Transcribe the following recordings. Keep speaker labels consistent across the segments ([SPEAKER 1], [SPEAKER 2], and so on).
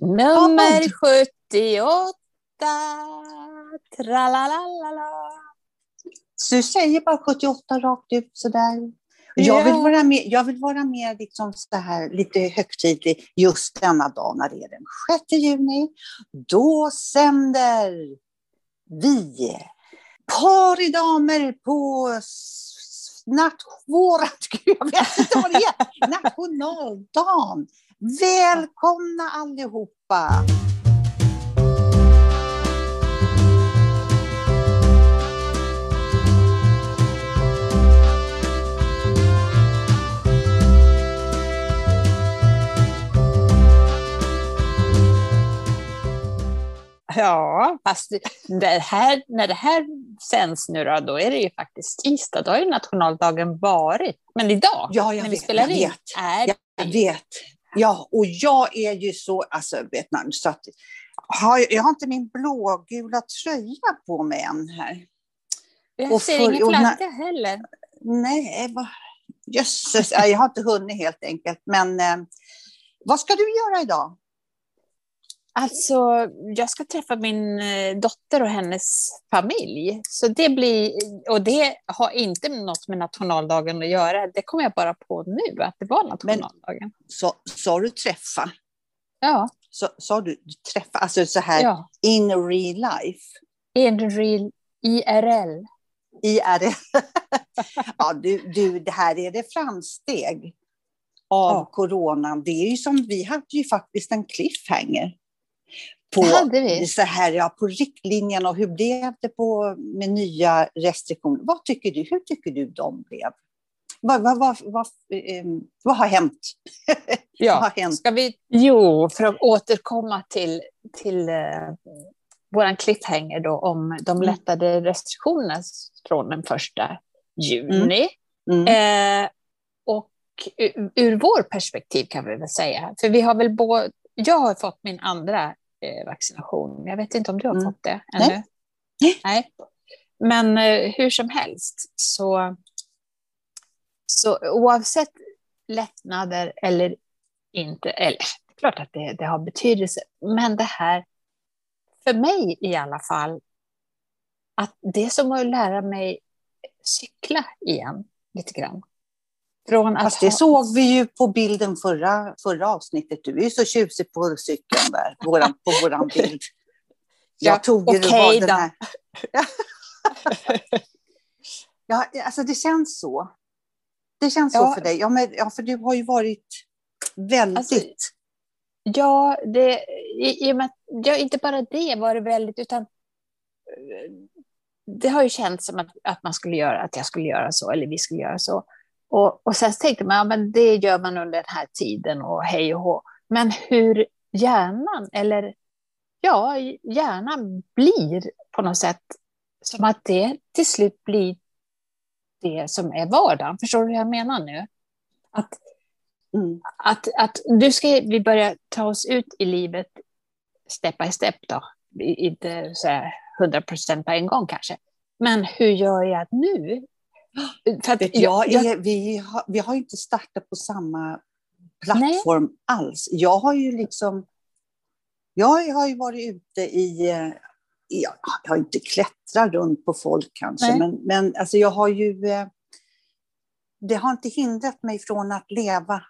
[SPEAKER 1] Nummer 78. Tralalala.
[SPEAKER 2] Så du säger bara 78 rakt ut sådär. Jag vill vara med, jag vill vara med liksom så här, lite högtidlig just denna dag när det är den 6 juni. Då sänder vi par i damer på nat vårat, jag vet inte vad det är, nationaldagen. Välkomna allihopa!
[SPEAKER 1] Ja, fast det här, när det här sänds nu då, då är det ju faktiskt tisdag. Då har ju nationaldagen varit. Men idag,
[SPEAKER 2] Ja,
[SPEAKER 1] när vi
[SPEAKER 2] vet,
[SPEAKER 1] spelar
[SPEAKER 2] jag
[SPEAKER 1] in, är
[SPEAKER 2] Jag
[SPEAKER 1] det
[SPEAKER 2] vet. Ja, och jag är ju så, alltså vet man, så att har, jag har inte min blågula tröja på mig än här.
[SPEAKER 1] Jag ser ingen flagga heller.
[SPEAKER 2] Nej, vad, jösses, jag har inte hunnit helt enkelt. Men eh, vad ska du göra idag?
[SPEAKER 1] Alltså, jag ska träffa min eh, dotter och hennes familj. Så det blir, och det har inte något med nationaldagen att göra. Det kom jag bara på nu, att det var nationaldagen.
[SPEAKER 2] Sa du träffa?
[SPEAKER 1] Ja,
[SPEAKER 2] sa du träffa, alltså så här
[SPEAKER 1] ja.
[SPEAKER 2] in real life?
[SPEAKER 1] In real IRL.
[SPEAKER 2] IRL? ja, du, du, det här är det framsteg av
[SPEAKER 1] Ja.
[SPEAKER 2] coronan. Det är ju som, vi hade ju faktiskt en cliffhanger. På,
[SPEAKER 1] Det hade vi.
[SPEAKER 2] Så här, ja, på riktlinjerna och hur blev det på, med nya restriktioner? Vad tycker du? Hur tycker du de blev? Vad, vad, vad, vad, eh, vad har hänt? vad har
[SPEAKER 1] Ja,
[SPEAKER 2] hänt?
[SPEAKER 1] ska vi... Jo, för att återkomma till, till eh, vår cliffhanger då om de
[SPEAKER 2] Mm.
[SPEAKER 1] lättade restriktionerna från den första juni.
[SPEAKER 2] Mm.
[SPEAKER 1] Eh, och ur, ur vår perspektiv kan vi väl säga, för vi har väl både... Jag har fått min andra vaccination. Jag vet inte om du har
[SPEAKER 2] Mm.
[SPEAKER 1] fått det
[SPEAKER 2] Nej.
[SPEAKER 1] ännu? Nej. Men eh, hur som helst, så, så oavsett lättnader eller inte, eller klart att det, det har betydelse, men det här, för mig i alla fall, att det är som att lära mig cykla igen lite grann. Från att
[SPEAKER 2] Fast det
[SPEAKER 1] ha-
[SPEAKER 2] såg vi ju på bilden förra, förra avsnittet. Du är ju så tjusig på cykeln där, våran, på våran bild. Jag
[SPEAKER 1] Ja,
[SPEAKER 2] tog ju var den här. ja, alltså det känns så. Det känns så
[SPEAKER 1] Ja.
[SPEAKER 2] för dig. Ja, men, ja, för du har ju varit väldigt...
[SPEAKER 1] Alltså, Ja, det, i, i med att, ja, inte bara det var det väldigt, utan eh, det har ju känts som att, att man skulle göra, att jag skulle göra så, eller vi skulle göra så. Och, och sen tänkte man, ja, men det gör man under den här tiden och hej och hå. Men hur hjärnan, eller ja, hjärnan blir på något sätt som att det till slut blir det som är vardagen. Förstår du hur jag menar nu? Att
[SPEAKER 2] mm.
[SPEAKER 1] att, att nu ska vi börja ta oss ut i livet step by step då. Inte så här 100 procent på en gång kanske. Men hur gör jag nu? För att
[SPEAKER 2] jag är, vi, har, vi har ju inte startat på samma plattform alls. Jag har ju liksom... Jag har ju varit ute i... Jag har inte klättrat runt på folk kanske,
[SPEAKER 1] Nej.
[SPEAKER 2] men, men alltså jag har ju... eh, Det har inte hindrat mig från att leva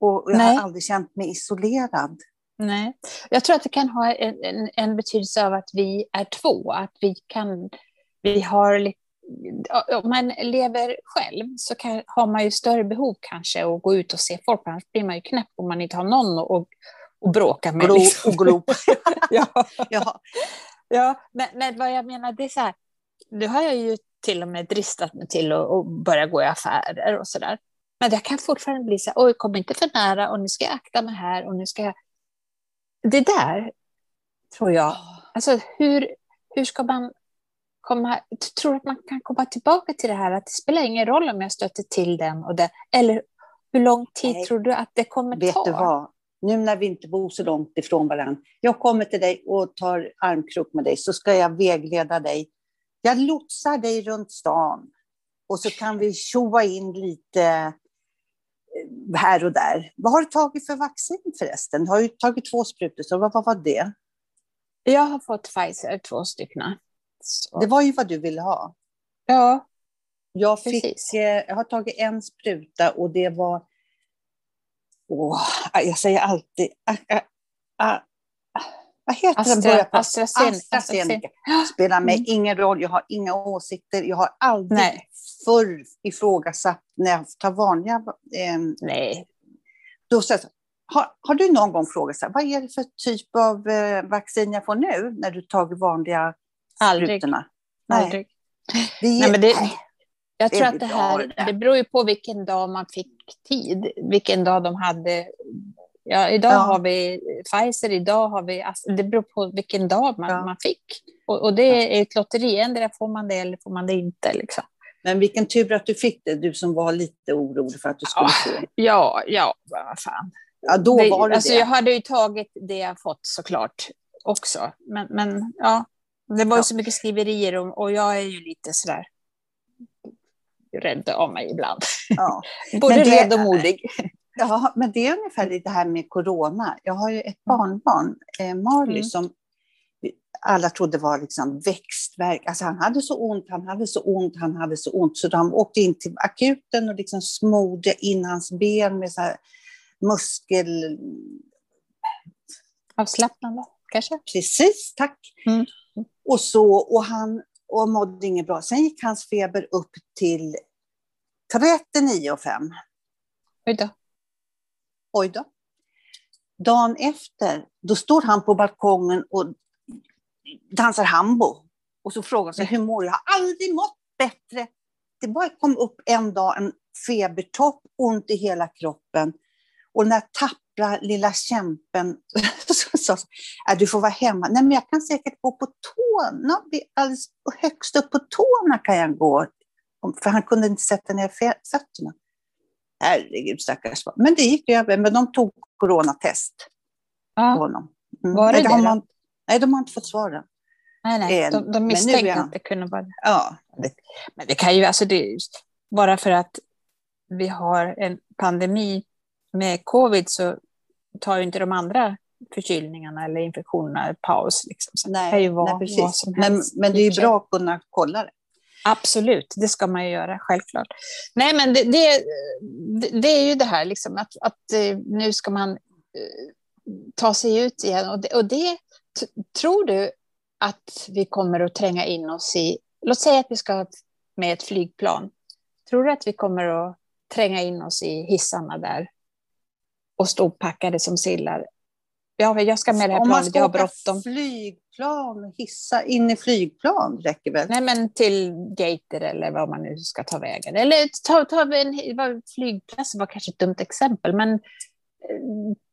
[SPEAKER 2] och jag
[SPEAKER 1] Nej.
[SPEAKER 2] har aldrig känt mig isolerad.
[SPEAKER 1] Nej. Jag tror att det kan ha en, en, en betydelse av att vi är två. Att vi kan... Vi har, li- om man lever själv så kan, har man ju större behov kanske att gå ut och se folk. Annars blir man ju knäpp om man inte har någon att och, bråka med.
[SPEAKER 2] Glo,
[SPEAKER 1] liksom.
[SPEAKER 2] och glo.
[SPEAKER 1] ja.
[SPEAKER 2] Ja,
[SPEAKER 1] Ja, men, men vad jag menar, det är så här, nu har jag ju till och med dristat mig till att, börja gå i affärer och så där. Men jag kan fortfarande bli så här, oj, kom inte för nära och nu ska jag akta mig här och nu ska jag... Det där, tror jag, alltså hur, hur ska man komma, tror att man kan komma tillbaka till det här att det spelar ingen roll om jag stöter till den och den, eller hur lång tid
[SPEAKER 2] Nej.
[SPEAKER 1] tror du att det kommer
[SPEAKER 2] vet
[SPEAKER 1] ta?
[SPEAKER 2] du vad? Nu när vi inte bor så långt ifrån varandra. Jag kommer till dig och tar armkrok med dig så ska jag vägleda dig. Jag lotsar dig runt stan och så kan vi tjoa in lite här och där. Vad har du tagit för vaccin förresten? Du har ju tagit två sprutor, så vad, vad var det?
[SPEAKER 1] Jag har fått Pfizer, två stycken. Så.
[SPEAKER 2] Det var ju vad du ville ha.
[SPEAKER 1] Ja,
[SPEAKER 2] Jag, fick,
[SPEAKER 1] Precis.
[SPEAKER 2] eh, jag har tagit en spruta och det var... Åh, jag säger alltid... Ah, ah, ah, vad heter den?
[SPEAKER 1] Astra,
[SPEAKER 2] Börjar på-
[SPEAKER 1] AstraZeneca.
[SPEAKER 2] AstraZeneca. Spelar mig
[SPEAKER 1] Mm.
[SPEAKER 2] ingen roll, jag har inga åsikter. Jag har aldrig
[SPEAKER 1] Nej.
[SPEAKER 2] förr ifrågasatt när jag tar vanliga... Eh,
[SPEAKER 1] Nej,
[SPEAKER 2] då säger jag har, har du någon gång frågat så här, vad är det för typ av eh, vaccin jag får nu när du tagit vanliga
[SPEAKER 1] aldrig.
[SPEAKER 2] sprutorna?
[SPEAKER 1] aldrig.
[SPEAKER 2] Det är,
[SPEAKER 1] Nej, men det-
[SPEAKER 2] nej.
[SPEAKER 1] Jag tror att det här,
[SPEAKER 2] det
[SPEAKER 1] beror ju på vilken dag man fick tid, vilken dag de hade. Ja, idag
[SPEAKER 2] Ja.
[SPEAKER 1] har vi Pfizer, idag har vi, det beror på vilken dag man,
[SPEAKER 2] Ja.
[SPEAKER 1] man fick. Och, och det är ett lotteri, ändå får man det eller får man det inte. Liksom.
[SPEAKER 2] Men vilken tur att du fick det, du som var lite orolig för att du skulle
[SPEAKER 1] Ja.
[SPEAKER 2] få.
[SPEAKER 1] Ja, ja, vad fan.
[SPEAKER 2] Ja, då
[SPEAKER 1] det,
[SPEAKER 2] var det
[SPEAKER 1] alltså,
[SPEAKER 2] det.
[SPEAKER 1] Jag hade ju tagit det jag fått såklart också. Men, men ja, det var ju så mycket skriverier om, och jag är ju lite sådär rädd av mig ibland.
[SPEAKER 2] Ja.
[SPEAKER 1] Både
[SPEAKER 2] det-
[SPEAKER 1] rädd och modig.
[SPEAKER 2] ja, men det är ungefär det här med corona. Jag har ju ett barnbarn, eh, Marley,
[SPEAKER 1] Mm.
[SPEAKER 2] som alla trodde var liksom växtverk. Alltså han hade så ont, han hade så ont, han hade så ont. Så de åkte in till akuten och liksom smorde in hans ben med så här muskel...
[SPEAKER 1] Avslappnande kanske?
[SPEAKER 2] Precis, tack.
[SPEAKER 1] Mm.
[SPEAKER 2] Och så, och han och mådde inget bra. Sen gick hans feber upp till 39,5.
[SPEAKER 1] Oj då.
[SPEAKER 2] Oj då. Dagen efter, då står han på balkongen och dansar hambo. Och så frågar sig, hur mår jag? Jag har aldrig mått bättre. Det bara kom upp en dag en febertopp, ont i hela kroppen. Och den där tappra lilla kämpen så sa äh, du får vara hemma. Nej, men jag kan säkert gå på tårna. Alldeles högst upp på tårna kan jag gå. För han kunde inte sätta ner fötterna. Herregud, stackars barn. Men det gick över. Men de tog coronatest på
[SPEAKER 1] Ja.
[SPEAKER 2] honom. Mm.
[SPEAKER 1] Var det
[SPEAKER 2] nej,
[SPEAKER 1] det
[SPEAKER 2] har man, nej, de har inte fått svaren.
[SPEAKER 1] Nej, nej. De, de misstänkte att det kunde vara det.
[SPEAKER 2] Ja,
[SPEAKER 1] Men det kan ju, alltså det, bara för att vi har en pandemi med covid så tar ju inte de andra förkylningarna eller infektionerna paus. Liksom. Så det
[SPEAKER 2] nej,
[SPEAKER 1] kan ju vara
[SPEAKER 2] nej,
[SPEAKER 1] vad som
[SPEAKER 2] men,
[SPEAKER 1] helst.
[SPEAKER 2] men det är ju bra att kunna kolla det.
[SPEAKER 1] Absolut, det ska man ju göra, självklart. Nej, men det, det, det- det är ju det här liksom, att, att eh, nu ska man eh, ta sig ut igen. Och det, och det tror du att vi kommer att tränga in oss i, låt säga att vi ska med ett flygplan. Tror du att vi kommer att tränga in oss i hissarna där och stå packade som sillar? Ja, jag ska med det här
[SPEAKER 2] Om man
[SPEAKER 1] planet,
[SPEAKER 2] ska
[SPEAKER 1] jag har
[SPEAKER 2] åka
[SPEAKER 1] bråttom.
[SPEAKER 2] flygplan hissa in i flygplan räcker väl?
[SPEAKER 1] Nej, men till gater eller vad man nu ska ta vägen. Eller ta, ta en vad- flygplats var kanske ett dumt exempel, men,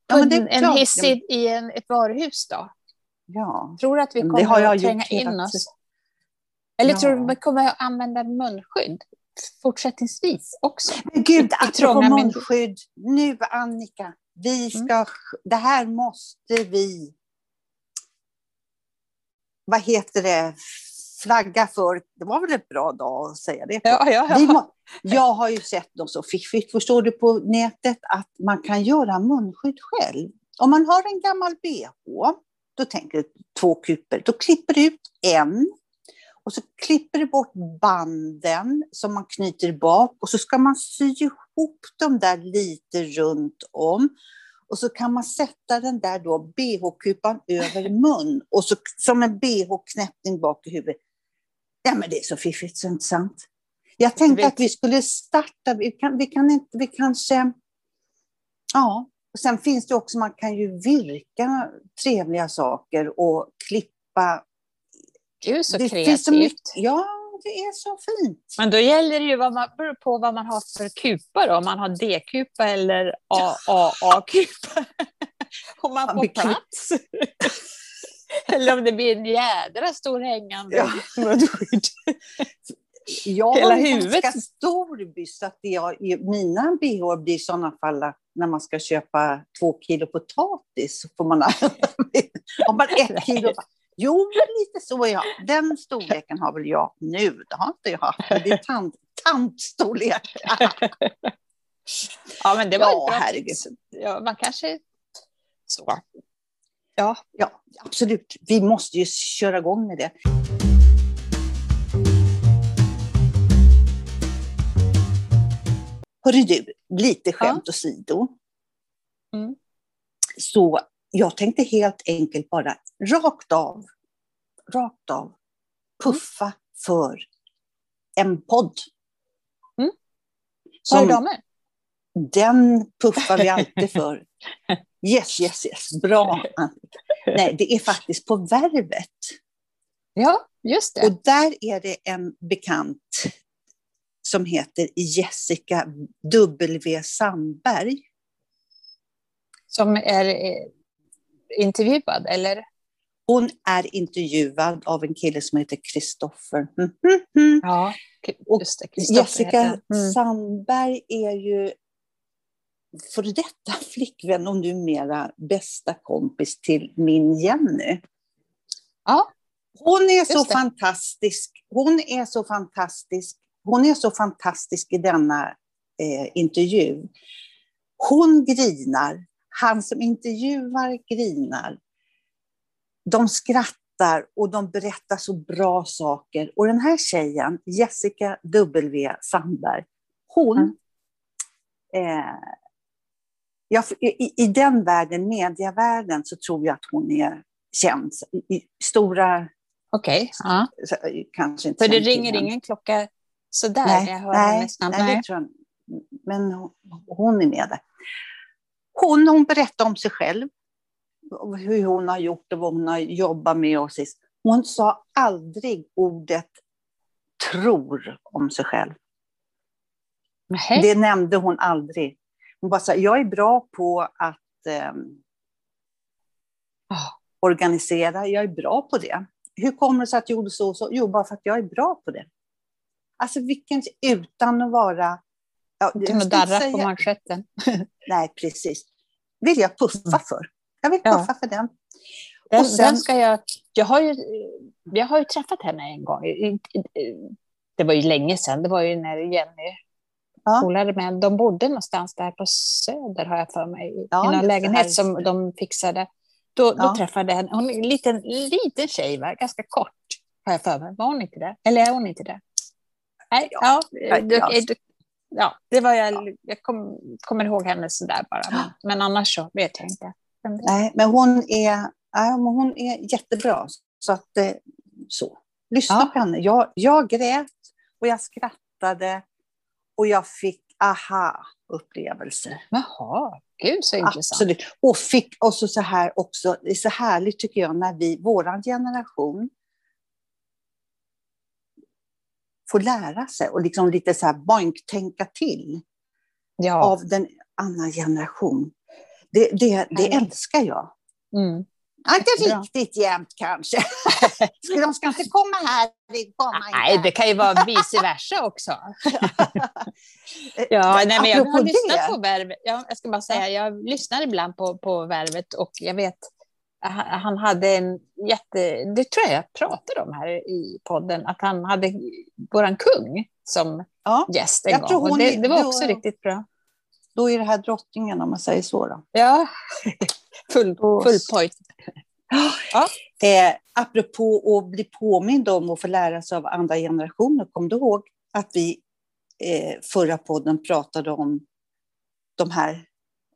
[SPEAKER 2] Ja, men
[SPEAKER 1] en, en hiss i, i en, ett varuhus då?
[SPEAKER 2] Ja.
[SPEAKER 1] Tror du att vi kommer att tränga in oss? Eller
[SPEAKER 2] Ja.
[SPEAKER 1] tror du att vi kommer att använda munskydd fortsättningsvis också?
[SPEAKER 2] Men gud, apropå munskydd. Nu Annika, vi
[SPEAKER 1] Mm.
[SPEAKER 2] ska, det här måste vi, vad heter det, flagga för. Det var väl ett bra dag att säga det på.
[SPEAKER 1] Ja, ja, ja.
[SPEAKER 2] må, jag har ju sett något så fiffigt, förstår du, på nätet att man kan göra munskydd själv. Om man har en gammal bh, då tänker du två kuper, då klipper du ut en och så klipper du bort banden som man knyter bak och så ska man sy ihop dem där lite runt om. Och så kan man sätta den där då bh-kupan över mun och så som en bh-knäppning bak i huvudet. Ja, men det är så fiffigt så inte sant. Jag tänkte att vi skulle starta, vi, kan, vi, kan inte, vi kanske... Ja, och sen finns det också, man kan ju virka trevliga saker och klippa.
[SPEAKER 1] Gud, så
[SPEAKER 2] det
[SPEAKER 1] kreativt.
[SPEAKER 2] så mycket, ja, det är så fint.
[SPEAKER 1] Men då gäller det ju vad man, beror på vad man har för kupa då. Om man har D-kupa eller AAA-kupa. Om man får plats. eller om det blir en jädra stor hängande
[SPEAKER 2] Ja.
[SPEAKER 1] munskydd.
[SPEAKER 2] Jag
[SPEAKER 1] Hela
[SPEAKER 2] har en ganska stor byst, så att jag, mina bh blir i sådana fall att när man ska köpa två kilo potatis så får man Om man ett kilo. Jo, lite så är jag. Den storleken har väl jag nu. Det har inte jag haft. Det är tant, tantstorlek.
[SPEAKER 1] Ja, men det var
[SPEAKER 2] Ja,
[SPEAKER 1] bra
[SPEAKER 2] herregud.
[SPEAKER 1] Ja, man kanske... Så. Ja,
[SPEAKER 2] Ja, absolut. Vi måste ju köra igång med det. Hörru du, lite skämt åsido.
[SPEAKER 1] Mm.
[SPEAKER 2] Så jag tänkte helt enkelt bara rakt av, rakt av puffa för en podd.
[SPEAKER 1] Mm.
[SPEAKER 2] Som-
[SPEAKER 1] damer.
[SPEAKER 2] Den puffar vi alltid för. Yes, yes, yes. Bra, Annika. Nej, det är faktiskt på Värvet.
[SPEAKER 1] Ja, just det.
[SPEAKER 2] Och där är det en bekant som heter Jessica W. Sandberg.
[SPEAKER 1] Som är eh, intervjuad, eller?
[SPEAKER 2] Hon är intervjuad av en kille som heter Kristoffer. Mm, mm.
[SPEAKER 1] Ja, just det.
[SPEAKER 2] Jessica.
[SPEAKER 1] Mm.
[SPEAKER 2] Sandberg är ju för detta flickvän och numera bästa kompis till min Jenny.
[SPEAKER 1] Ja,
[SPEAKER 2] Hon är så
[SPEAKER 1] det.
[SPEAKER 2] fantastisk. Hon är så fantastisk. Hon är så fantastisk i denna eh, intervju. Hon grinar. Han som intervjuar grinar. De skrattar och de berättar så bra saker. Och den här tjejen, Jessica W. Sandberg, hon...
[SPEAKER 1] Mm.
[SPEAKER 2] Eh, jag, i, I den världen, medievärlden, så tror jag att hon är känd. I, stora
[SPEAKER 1] okej. Ja.
[SPEAKER 2] så, kanske inte
[SPEAKER 1] För det ringer
[SPEAKER 2] henne.
[SPEAKER 1] ingen klocka sådär
[SPEAKER 2] Nej,
[SPEAKER 1] när jag hör
[SPEAKER 2] nej,
[SPEAKER 1] hennes namn.
[SPEAKER 2] nej,
[SPEAKER 1] Nej.
[SPEAKER 2] jag. Men hon- hon är med där. Hon, hon berättar om sig själv, hur hon har gjort och vad hon har jobbat med. Och sist. Hon sa aldrig ordet tror om sig själv.
[SPEAKER 1] Nej.
[SPEAKER 2] Det nämnde hon aldrig. Hon bara sa, jag är bra på att ehm,
[SPEAKER 1] Ja.
[SPEAKER 2] organisera, jag är bra på det. Hur kommer det sig att du gjorde så och så? Jo, bara för att jag är bra på det. Alltså vilken, utan att vara... Ja, ska inte
[SPEAKER 1] darra på
[SPEAKER 2] säga-
[SPEAKER 1] manschetten.
[SPEAKER 2] Nej, precis. vill jag puffa för. Jag vill
[SPEAKER 1] Ja.
[SPEAKER 2] puffa för den.
[SPEAKER 1] Den,
[SPEAKER 2] Och sen-
[SPEAKER 1] den ska jag, jag, har ju, jag har ju träffat henne en gång. I- i- i- Det var ju länge sedan. Det var ju när Jenny
[SPEAKER 2] Ja.
[SPEAKER 1] polade med. De bodde någonstans där på Söder har jag för mig. I
[SPEAKER 2] Ja,
[SPEAKER 1] någon
[SPEAKER 2] just det,
[SPEAKER 1] lägenhet som de fixade. Då, då
[SPEAKER 2] Ja.
[SPEAKER 1] träffade jag henne. Hon är en liten, liten tjej, va? ganska kort har jag för mig. Var hon inte det? Eller är hon inte det? Nej, ja,
[SPEAKER 2] Ja,
[SPEAKER 1] du,
[SPEAKER 2] ja.
[SPEAKER 1] du, ja det var jag. Jag kom, kommer ihåg henne sådär bara. Men, annars så vet jag inte.
[SPEAKER 2] Nej, men hon är, ja, hon är jättebra. Så att, eh, så. Lyssna
[SPEAKER 1] Ja.
[SPEAKER 2] på henne. Jag, jag grät och jag skrattade och jag fick aha-upplevelser.
[SPEAKER 1] Jaha, gud så intressant.
[SPEAKER 2] Absolut. Och fick och så, så här också, det är så härligt tycker jag när vi, våran generation, får lära sig och liksom lite så här boink, tänka till
[SPEAKER 1] Ja.
[SPEAKER 2] av den annan generation. Det, det, det älskar jag.
[SPEAKER 1] Mm.
[SPEAKER 2] Ja, Inte
[SPEAKER 1] Bra.
[SPEAKER 2] riktigt jämnt kanske. De ska inte komma här. Komma
[SPEAKER 1] Nej, det kan ju vara vice versa också. Ja, nej, men jag har lyssnat på Värvet. Ja, jag ska bara säga, jag lyssnar ibland på, på Värvet och jag vet han hade en jätte... Det tror jag jag pratade om här i podden, att han hade våran kung som
[SPEAKER 2] Ja,
[SPEAKER 1] gäst en
[SPEAKER 2] Jag
[SPEAKER 1] gång.
[SPEAKER 2] hon
[SPEAKER 1] det, det var
[SPEAKER 2] då-
[SPEAKER 1] också riktigt bra.
[SPEAKER 2] då är det här drottningen om man säger så. Då.
[SPEAKER 1] Ja, full,
[SPEAKER 2] Då-
[SPEAKER 1] full point. Ja.
[SPEAKER 2] Eh, apropå att bli påmind om och få lära sig av andra generationer, kom du ihåg att vi eh, förra podden pratade om de här,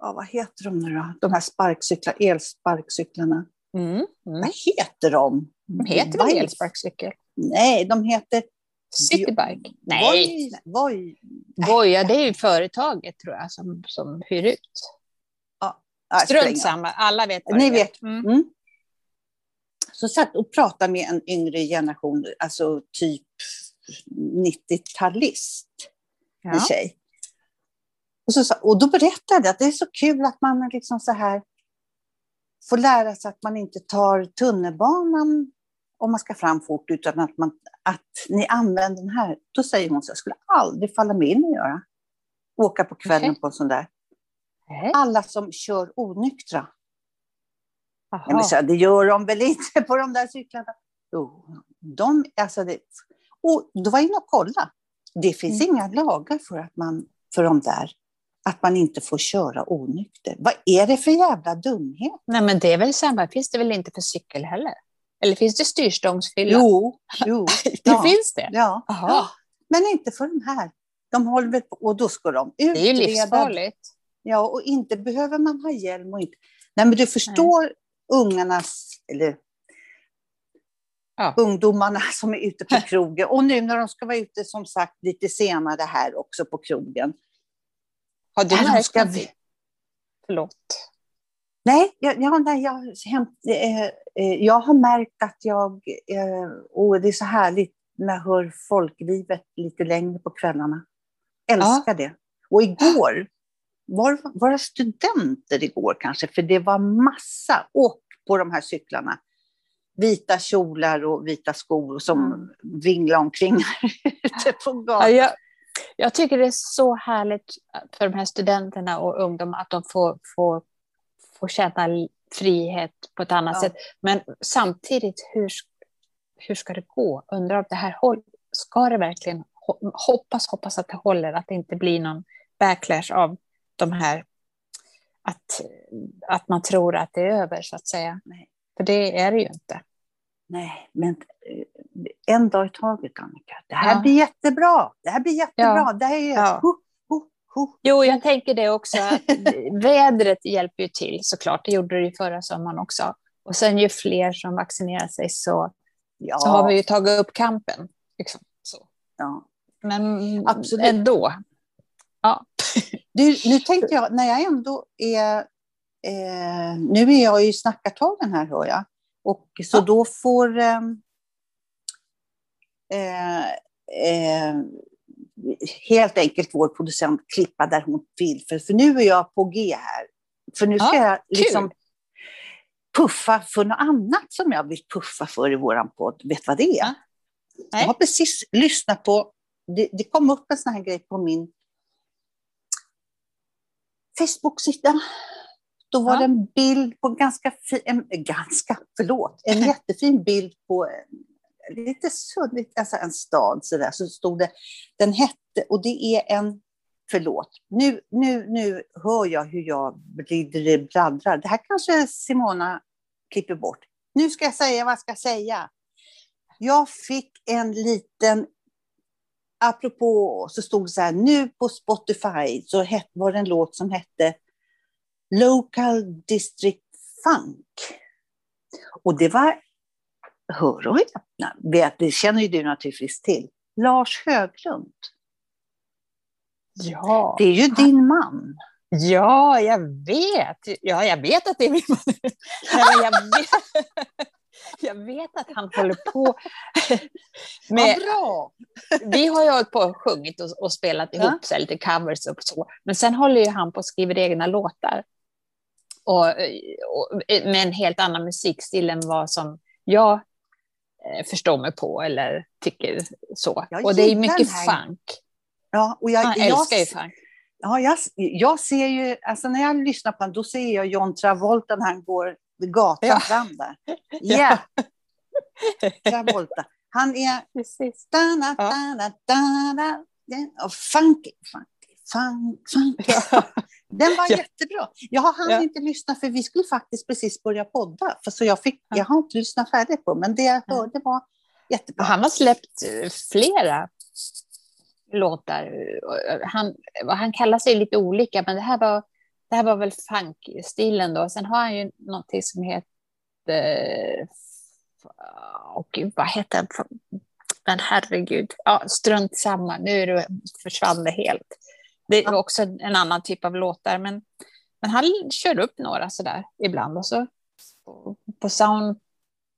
[SPEAKER 2] ja, vad heter de nu då? De här sparkcyklar, elsparkcyklarna.
[SPEAKER 1] Mm, mm.
[SPEAKER 2] Vad heter de?
[SPEAKER 1] De heter väl elsparkcykel?
[SPEAKER 2] Nej, de heter...
[SPEAKER 1] Citybike? Nej,
[SPEAKER 2] Voi.
[SPEAKER 1] Voja, det är ju företaget tror jag som, som hyr ut.
[SPEAKER 2] Ingen
[SPEAKER 1] Strunt samma, alla vet vad
[SPEAKER 2] Ni
[SPEAKER 1] det är.
[SPEAKER 2] vet.
[SPEAKER 1] Mm.
[SPEAKER 2] Mm. Så satt och pratade med en yngre generation, alltså typ 90-talist, en
[SPEAKER 1] Ja.
[SPEAKER 2] tjej. Och, så, sa- och då berättade jag att det är så kul att man liksom så här får lära sig att man inte tar tunnelbanan om man ska fram fort, utan att, man, att ni använder den här. Då säger hon så jag skulle aldrig falla mig in att göra. Åka på kvällen
[SPEAKER 1] Okej.
[SPEAKER 2] på en sån där.
[SPEAKER 1] Nej.
[SPEAKER 2] Alla som kör onyktra.
[SPEAKER 1] Jaha.
[SPEAKER 2] Nej, men så, det gör de väl inte på de där cyklarna? Jo, de, alltså det, och då var jag inne och kollade. Det finns
[SPEAKER 1] Mm.
[SPEAKER 2] inga lagar för, att man, för de där. Att man inte får köra onykter. Vad är det för jävla dumhet?
[SPEAKER 1] Nej, men det är väl samma, finns det väl inte för cykel heller? Eller finns det styrstångsfylla?
[SPEAKER 2] Jo, jo.
[SPEAKER 1] det
[SPEAKER 2] ja.
[SPEAKER 1] finns det?
[SPEAKER 2] Ja. Men inte för de här. De håller på, och då ska de utreda.
[SPEAKER 1] Det är ju livsfarligt.
[SPEAKER 2] Ja, och inte behöver man ha hjälm och inte. Nej, men du förstår ungarnas, eller
[SPEAKER 1] Ja.
[SPEAKER 2] ungdomarna som är ute på krogen. Och nu när de ska vara ute som sagt lite senare här också på krogen.
[SPEAKER 1] Har du märkt
[SPEAKER 2] ska
[SPEAKER 1] någonting? Förlåt.
[SPEAKER 2] Nej, jag, ja, nej jag, eh, eh, jag har märkt att jag, eh, och det är så härligt när jag hör folklivet lite längre på kvällarna. Älskar det. Och igår, var, det studenter igår kanske? För det var massa, och på de här cyklarna. Vita kjolar och vita skor som
[SPEAKER 1] Mm.
[SPEAKER 2] vinglar omkring ute på
[SPEAKER 1] Ja,
[SPEAKER 2] gatan.
[SPEAKER 1] jag, jag tycker det är så härligt för de här studenterna och ungdomar att de får, får, får känna frihet på ett annat
[SPEAKER 2] Ja.
[SPEAKER 1] sätt. Men samtidigt, hur, hur ska det gå? Undrar om det här håller. Ska det verkligen ho- hoppas, hoppas att det håller, att det inte blir någon backlash av de här, att, att man tror att det är över så att säga.
[SPEAKER 2] Nej.
[SPEAKER 1] För det är det ju inte.
[SPEAKER 2] Nej, men eh, en dag i taget, Annika. Det här
[SPEAKER 1] Ja.
[SPEAKER 2] blir jättebra. Det här blir jättebra.
[SPEAKER 1] Ja.
[SPEAKER 2] Det här är...
[SPEAKER 1] Ja.
[SPEAKER 2] Ho, ho, ho.
[SPEAKER 1] Jo, jag tänker det också. Att vädret hjälper ju till såklart. Det gjorde det ju förra sommaren också. Och sen ju fler som vaccinerar sig så,
[SPEAKER 2] Ja,
[SPEAKER 1] så har vi ju tagit upp kampen. Liksom. Så.
[SPEAKER 2] ja.
[SPEAKER 1] Men
[SPEAKER 2] Absolut.
[SPEAKER 1] ändå. Ja.
[SPEAKER 2] Du, nu tänkte jag, när jag ändå är... Eh, nu är jag i snackartagen här, hör jag. Och så
[SPEAKER 1] Ja.
[SPEAKER 2] då får... ehm, Eh, eh, helt enkelt vår producent klippa där hon vill. För, för nu är jag på G här. För nu ska
[SPEAKER 1] Ja,
[SPEAKER 2] jag liksom puffa för något annat som jag vill puffa för i våran podd. Vet du vad det är?
[SPEAKER 1] Ja.
[SPEAKER 2] Jag har precis lyssnat på, det, det kom upp en sån här grej på min Facebook-sida. Då var
[SPEAKER 1] Ja.
[SPEAKER 2] det en bild på en ganska fin, en, ganska, förlåt, en jättefin bild på en, lite suddigt, alltså en stad sådär, så stod det, den hette, och det är en, förlåt, nu, nu, nu hör jag hur jag blir bladdrar. Det här kanske Simona klipper bort. Nu ska jag säga vad jag ska säga. Jag fick en liten, apropå, så stod det så här, nu på Spotify så het, var det en låt som hette Local District Funk. Och det var, hör och häpna, det känner ju du naturligtvis till, Lars Höglund.
[SPEAKER 1] Ja.
[SPEAKER 2] Det är ju din man.
[SPEAKER 1] ja, jag vet. Ja, jag vet att det är min man. Nej, jag, vet, jag vet att han håller på med...
[SPEAKER 2] Vad bra!
[SPEAKER 1] vi har ju hållit på och sjungit och, och spelat ihop
[SPEAKER 2] Ja.
[SPEAKER 1] så lite covers och så. Men sen håller ju han på och skriver egna låtar. Och, och, med en helt annan musikstil än vad som jag eh, förstår mig på eller tycker så.
[SPEAKER 2] Jag
[SPEAKER 1] och det är mycket funk.
[SPEAKER 2] Ja, och jag,
[SPEAKER 1] Han
[SPEAKER 2] jag,
[SPEAKER 1] älskar ju funk.
[SPEAKER 2] Ja, jag, jag ser ju, alltså när jag lyssnar på honom, då ser jag John Travolta när han går gatan
[SPEAKER 1] Ja.
[SPEAKER 2] fram där. Ja, Travolta. Han är...
[SPEAKER 1] Precis.
[SPEAKER 2] Dana,
[SPEAKER 1] Ja.
[SPEAKER 2] dana, dana, den- och funky, funky, funk, funky. Den var
[SPEAKER 1] Ja.
[SPEAKER 2] jättebra. Jag hann
[SPEAKER 1] Ja.
[SPEAKER 2] inte lyssna för vi skulle faktiskt precis börja podda. För så jag, fick,
[SPEAKER 1] Ja.
[SPEAKER 2] jag har inte lyssnat färdigt på, men det jag
[SPEAKER 1] Ja.
[SPEAKER 2] hörde var jättebra.
[SPEAKER 1] Han har släppt eh, flera låtar. Han, han kallar sig lite olika, men det här var, det här var väl funk-stilen då. Sen har han ju någonting som heter... Och gud, vad heter den? Men herregud, ja, strunt samma, nu försvann det helt. Det
[SPEAKER 2] Ja.
[SPEAKER 1] också en annan typ av låtar, men, men han kör upp några sådär ibland. Och så på, sound,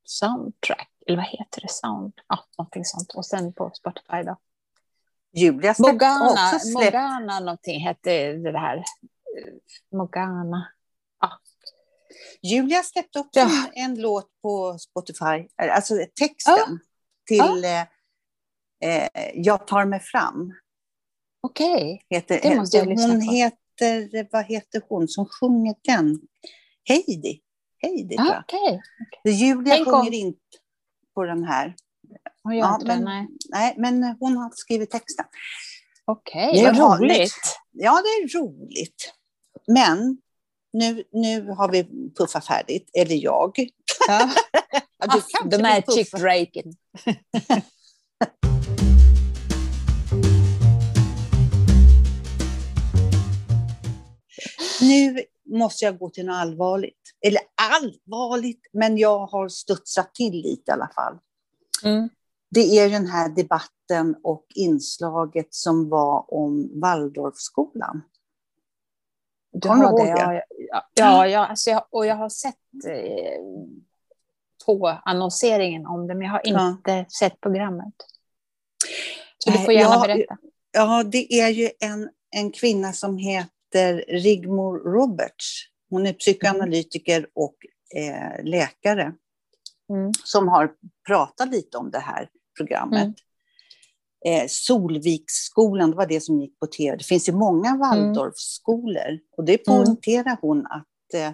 [SPEAKER 1] soundtrack, eller vad heter det? Sound, ja, någonting sånt. Och sen på Spotify då.
[SPEAKER 2] Julia släppte
[SPEAKER 1] Mogana,
[SPEAKER 2] också släppt.
[SPEAKER 1] Mogana någonting hette det här. Eh, Mogana.
[SPEAKER 2] Julia släppte också
[SPEAKER 1] Ja.
[SPEAKER 2] en, låt på Spotify, alltså texten till eh, eh, Jag tar mig fram.
[SPEAKER 1] Okej.
[SPEAKER 2] Heter,
[SPEAKER 1] Det måste jag lyssna
[SPEAKER 2] hon
[SPEAKER 1] på.
[SPEAKER 2] heter, vad heter hon som sjunger den? Heidi. Heidi jag.
[SPEAKER 1] Okej.
[SPEAKER 2] Så Julia
[SPEAKER 1] Tänk om-
[SPEAKER 2] sjunger inte på den här.
[SPEAKER 1] Hon
[SPEAKER 2] Ja,
[SPEAKER 1] inte det,
[SPEAKER 2] men-
[SPEAKER 1] nej.
[SPEAKER 2] Nej, men hon har skrivit texten.
[SPEAKER 1] Okej,
[SPEAKER 2] Nu
[SPEAKER 1] vad
[SPEAKER 2] har-
[SPEAKER 1] roligt.
[SPEAKER 2] Ja, det är roligt. Men nu, nu har vi puffat färdigt, eller jag.
[SPEAKER 1] Ja.
[SPEAKER 2] Du
[SPEAKER 1] The magic breaking.
[SPEAKER 2] Nu måste jag gå till något allvarligt. Eller allvarligt, men jag har studsat till lite i alla fall.
[SPEAKER 1] Mm.
[SPEAKER 2] Det är den här debatten och inslaget som var om Waldorfskolan. Kommer du
[SPEAKER 1] har det,
[SPEAKER 2] ihåg det?
[SPEAKER 1] ja. Ja, ja, ja alltså jag, och jag har sett eh, på annonseringen om det, men jag har
[SPEAKER 2] Ja.
[SPEAKER 1] inte sett programmet. Så du får gärna
[SPEAKER 2] ja,
[SPEAKER 1] berätta.
[SPEAKER 2] Ja, det är ju en, en kvinna som heter Rigmor Roberts. Hon är psykoanalytiker och eh, läkare
[SPEAKER 1] Mm.
[SPEAKER 2] som har pratat lite om det här programmet.
[SPEAKER 1] Mm.
[SPEAKER 2] Eh, Solviksskolan, det var det som gick på tv. Det finns ju många Waldorfskolor och det poängterar hon att eh,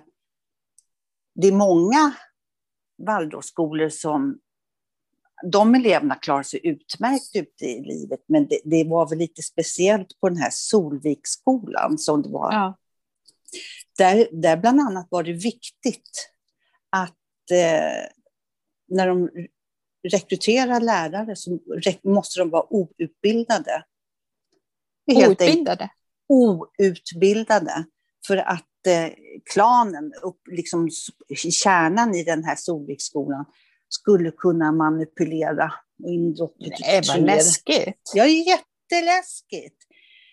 [SPEAKER 2] det är många Waldorfskolor som de eleverna klarar sig utmärkt ute i livet, men det, det var väl lite speciellt på den här Solviksskolan som det var
[SPEAKER 1] Ja.
[SPEAKER 2] där, där bland annat var det viktigt att eh, när de rekryterar lärare så måste de vara outbildade.
[SPEAKER 1] Outbildade.
[SPEAKER 2] outbildade. För att eh, klanen, upp, liksom, kärnan i den här Solviksskolan, skulle kunna manipulera och
[SPEAKER 1] Nej,
[SPEAKER 2] indoktrinera.
[SPEAKER 1] vad läskigt.
[SPEAKER 2] Ja, jätteläskigt.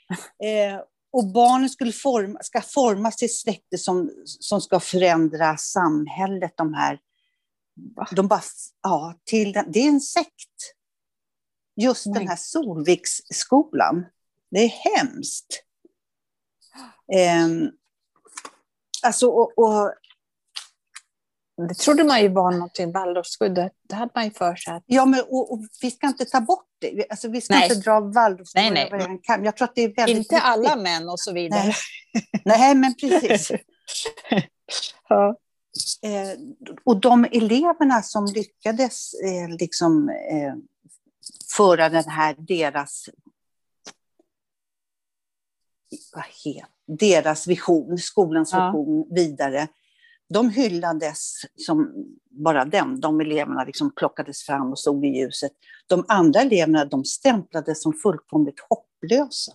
[SPEAKER 2] Eh, och barnen skulle forma, ska formas till släkte som, som ska förändra samhället. De här, de bara, ja, till den, det är en sekt. Just
[SPEAKER 1] Nej.
[SPEAKER 2] den här Solviksskolan. Det är hemskt. Eh, alltså, och, och,
[SPEAKER 1] Det trodde man ju var någonting Waldorfskola. Det, det hade man ju för sig att...
[SPEAKER 2] ja, men, och, och vi ska inte ta bort det. Alltså, vi ska
[SPEAKER 1] Nej.
[SPEAKER 2] inte dra Waldorfskolan
[SPEAKER 1] Nej, nej.
[SPEAKER 2] en kam. Jag tror att det är väldigt
[SPEAKER 1] Inte
[SPEAKER 2] viktigt.
[SPEAKER 1] alla män och så vidare.
[SPEAKER 2] Nej. Nej, men precis.
[SPEAKER 1] Ja.
[SPEAKER 2] Eh, och de eleverna som lyckades eh, liksom, eh, föra den här deras, vad heter, deras vision, skolans
[SPEAKER 1] Ja.
[SPEAKER 2] vision vidare, de hyllades som bara den. De eleverna liksom plockades fram och stod i ljuset. De andra eleverna de stämplades som fullkomligt hopplösa.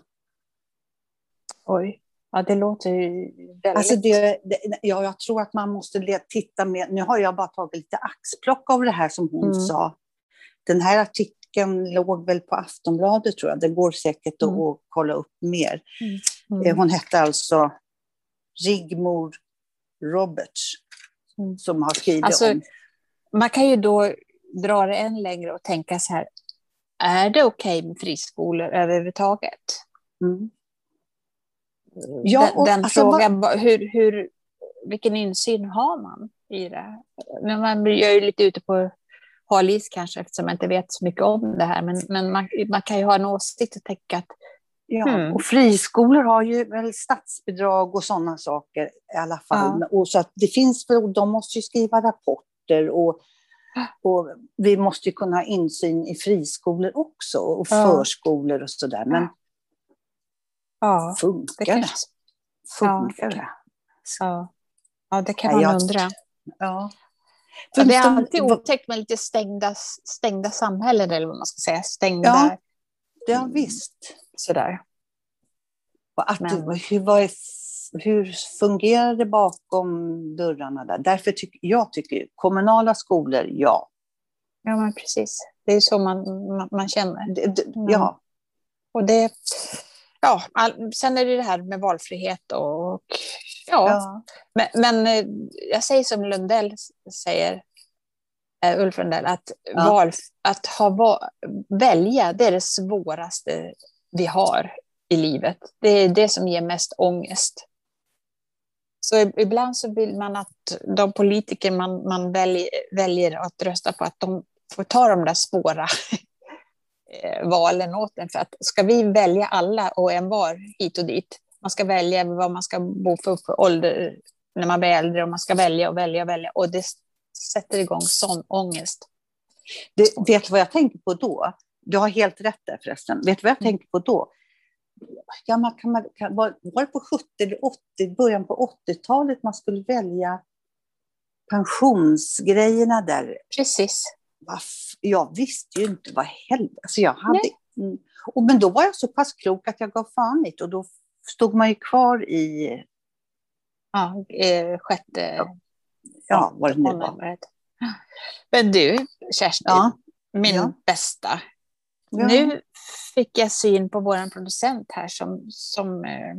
[SPEAKER 1] Oj. Ja, det låter ju väldigt...
[SPEAKER 2] Alltså det, det, ja, jag tror att man måste titta med... Nu har jag bara tagit lite axplock av det här som hon
[SPEAKER 1] Mm.
[SPEAKER 2] sa. Den här artikeln låg väl på Aftonbladet tror jag. Det går säkert
[SPEAKER 1] Mm.
[SPEAKER 2] att, att kolla upp mer.
[SPEAKER 1] Mm.
[SPEAKER 2] Eh, Hon hette alltså Rigmor Roberts
[SPEAKER 1] Mm.
[SPEAKER 2] som har skrivit
[SPEAKER 1] Alltså,
[SPEAKER 2] om...
[SPEAKER 1] Man kan ju då dra det än längre och tänka så här. Är det okej med friskolor överhuvudtaget?
[SPEAKER 2] Mm. Ja,
[SPEAKER 1] den
[SPEAKER 2] och
[SPEAKER 1] den
[SPEAKER 2] alltså,
[SPEAKER 1] frågan, vad- hur, hur, vilken insyn har man i det? Men man jag är ju lite ute på hal is kanske eftersom jag inte vet så mycket om det här. Men, men man, man kan ju ha en åsikt och tänka att
[SPEAKER 2] Ja,
[SPEAKER 1] Mm.
[SPEAKER 2] och friskolor har ju väl statsbidrag och sådana saker i alla fall. Och så att det finns, för de måste ju skriva rapporter och, och vi måste ju kunna ha insyn i friskolor också och
[SPEAKER 1] Ja.
[SPEAKER 2] förskolor och sådär. Men
[SPEAKER 1] ja,
[SPEAKER 2] funkar det?
[SPEAKER 1] kanske,
[SPEAKER 2] Funkar
[SPEAKER 1] Ja,
[SPEAKER 2] det?
[SPEAKER 1] ja, ja, det kan man
[SPEAKER 2] jag-
[SPEAKER 1] undra.
[SPEAKER 2] Ja.
[SPEAKER 1] Ja, det är alltid otäckt med lite stängda, stängda samhällen, eller vad man ska säga. Stängda
[SPEAKER 2] Ja. Ja, visst.
[SPEAKER 1] Sådär.
[SPEAKER 2] Och att,
[SPEAKER 1] Men-
[SPEAKER 2] hur, vad är, hur fungerar det bakom dörrarna där? Därför tycker jag tycker kommunala skolor, ja.
[SPEAKER 1] Ja, men precis. Det är så man, man, man känner.
[SPEAKER 2] Det, det,
[SPEAKER 1] Mm.
[SPEAKER 2] ja.
[SPEAKER 1] Och det, ja, all, sen är det det här med valfrihet och, ja.
[SPEAKER 2] ja.
[SPEAKER 1] Men, men eh, jag säger som Lundell säger, eh, Ulf Lundell, att,
[SPEAKER 2] Ja.
[SPEAKER 1] val, att ha, välja, det är det svåraste vi har i livet. Det är det som ger mest ångest. Så ibland så vill man att de politiker man, man väljer, väljer att rösta på, att de får ta de där svåra eh, valen åt en. För att ska vi välja alla och en var hit och dit, man ska välja vad man ska bo för, för ålder när man blir äldre och man ska välja och välja och välja och det sätter igång sån ångest.
[SPEAKER 2] Det, vet du vad jag tänker på då? Du har helt rätt där förresten. Vet du vad jag
[SPEAKER 1] Mm.
[SPEAKER 2] tänker på då? gammal kan man, kan, var, var det på 70 eller 80, början på 80-talet man skulle välja pensionsgrejerna där?
[SPEAKER 1] Precis.
[SPEAKER 2] Jag visste ju inte vad helvete... Alltså jag hade, mm, och, men då var jag så pass klok att jag gav fan i och då stod man ju kvar i...
[SPEAKER 1] Ja, eh, sjätte...
[SPEAKER 2] Ja, ja vad det nu var.
[SPEAKER 1] Men du, Kerstin, ja. min ja. bästa. Ja. Nu fick jag syn på vår producent här som, som eh,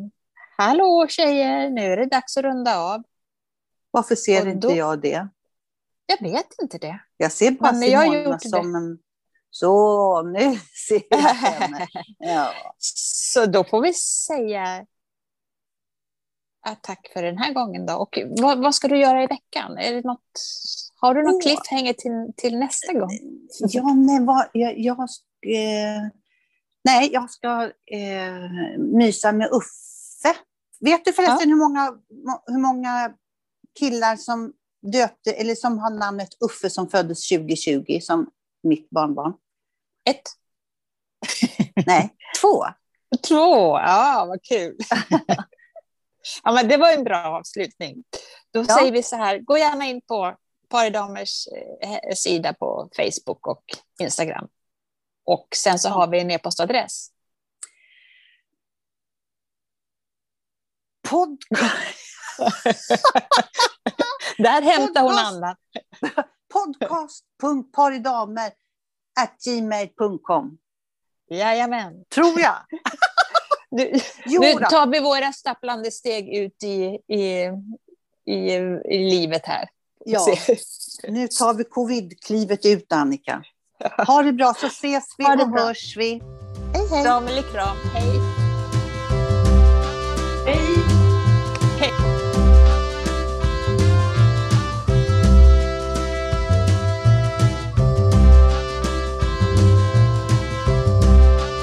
[SPEAKER 1] Hallå tjejer, nu är det dags att runda av.
[SPEAKER 2] Varför ser då, inte jag det?
[SPEAKER 1] Jag vet inte det.
[SPEAKER 2] Jag ser bara Men Simona som det. en... Så, nu ser jag henne. Ja.
[SPEAKER 1] Så då får vi säga tack för den här gången då. Och vad, vad, ska du göra i veckan? Är det något, har du något oh. cliffhanger till, till nästa gång?
[SPEAKER 2] Ja, nej, vad, jag, jag, eh, nej, jag ska eh, mysa med Uffe. Vet du förresten ja. hur, många, hur många killar som döpte, eller som har namnet Uffe som föddes 2020 som mitt barnbarn?
[SPEAKER 1] Ett.
[SPEAKER 2] nej, två.
[SPEAKER 1] Två, ja vad kul. Ja, men det var en bra avslutning. Då ja. säger vi så här, gå gärna in på Paridamers eh, sida på Facebook och Instagram. Och sen så har vi en e-postadress.
[SPEAKER 2] Podcast.
[SPEAKER 1] Där hämtar hon andan.
[SPEAKER 2] Podcast.paridamer gmail.com.
[SPEAKER 1] Jajamän.
[SPEAKER 2] Tror jag.
[SPEAKER 1] Nu, nu tar vi våra stapplande steg ut i, i, i, i livet här.
[SPEAKER 2] Ja, nu tar vi covid-klivet ut, Annika. Ha det bra, så ses vi och bra. hörs vi.
[SPEAKER 1] Hej, hej. Kram eller kram. Hej.
[SPEAKER 2] Hej.
[SPEAKER 1] Hej.